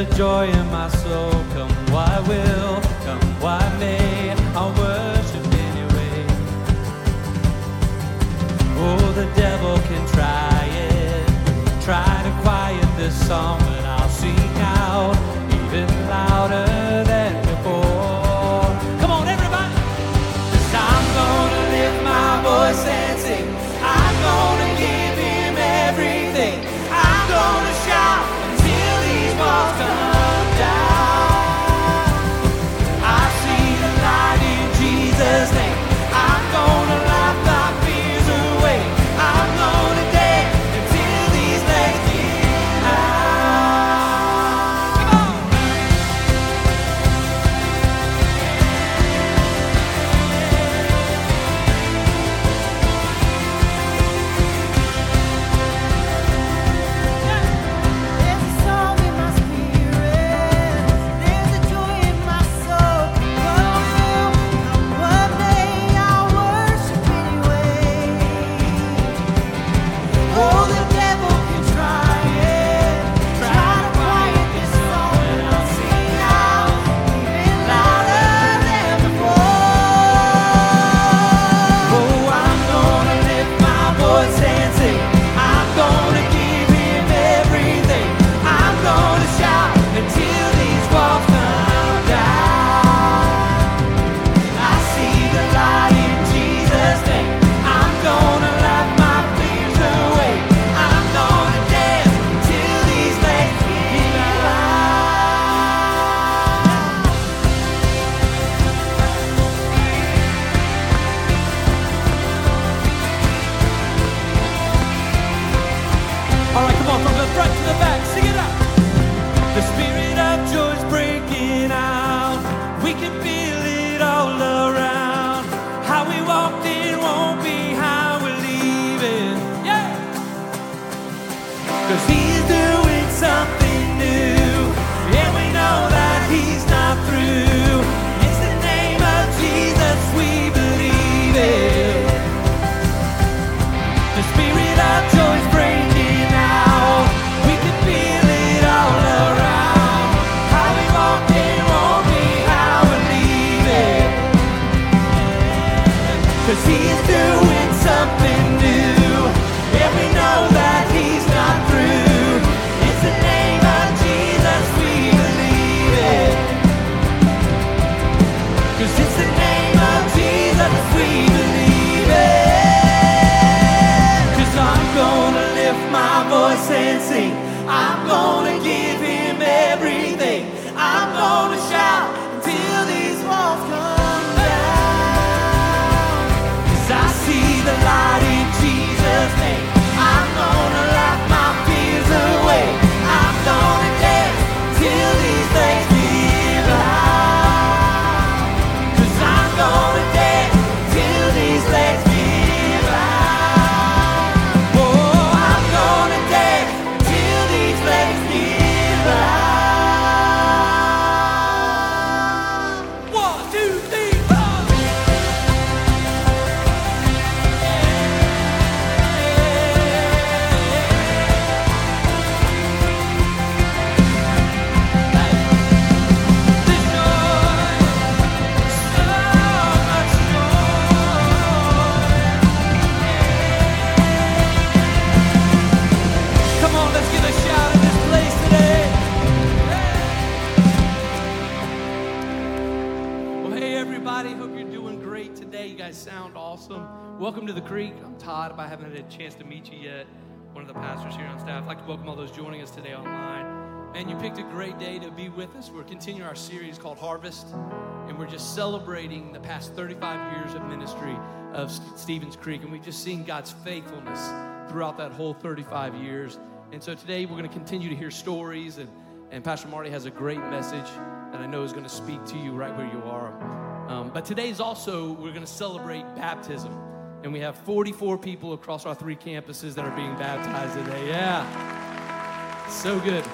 a joy in my soul. Come why will, come why may, Cause he's doing something new. And we know that Welcome to the Creek. I'm Todd. If I haven't had a chance to meet you yet, one of the pastors here on staff. I'd like to welcome all those joining us today online. And you picked a great day to be with us. We're continuing our series called Harvest, and we're just celebrating the past 35 years of ministry of Stevens Creek. And we've just seen God's faithfulness throughout that whole 35 years. And so today we're going to continue to hear stories, and, and Pastor Marty has a great message that I know is going to speak to you right where you are. Um, but today is also, we're going to celebrate baptism. And we have 44 people across our three campuses that are being baptized today. Yeah. So good.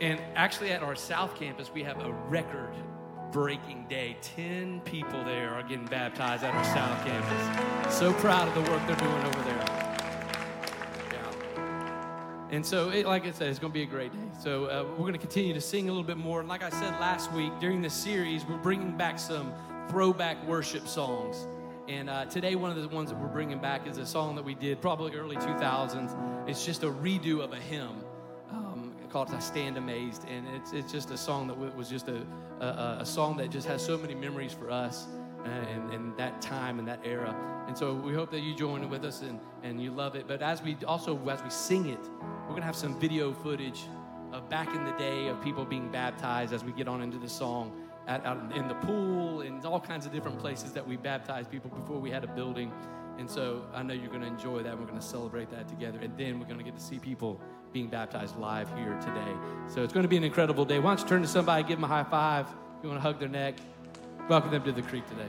And actually, at our South Campus, we have a record breaking day. 10 people there are getting baptized at our South Campus. So proud of the work they're doing over there. Yeah. And so, it, like I said, it's going to be a great day. So, uh, we're going to continue to sing a little bit more. And like I said last week, during this series, we're bringing back some throwback worship songs. And uh, today, one of the ones that we're bringing back is a song that we did probably early 2000s. It's just a redo of a hymn um, called "I Stand Amazed," and it's it's just a song that wa- was just a a, a song that just has so many memories for us uh, and, and that time and that era. And so we hope that you join with us and, and you love it. But as we also as we sing it, we're gonna have some video footage of back in the day of people being baptized as we get on into the song. At, out in the pool and all kinds of different places that we baptized people before we had a building. And so I know you're going to enjoy that. We're going to celebrate that together. And then we're going to get to see people being baptized live here today. So it's going to be an incredible day. Why don't you turn to somebody, give them a high five. You want to hug their neck, welcome them to the creek today.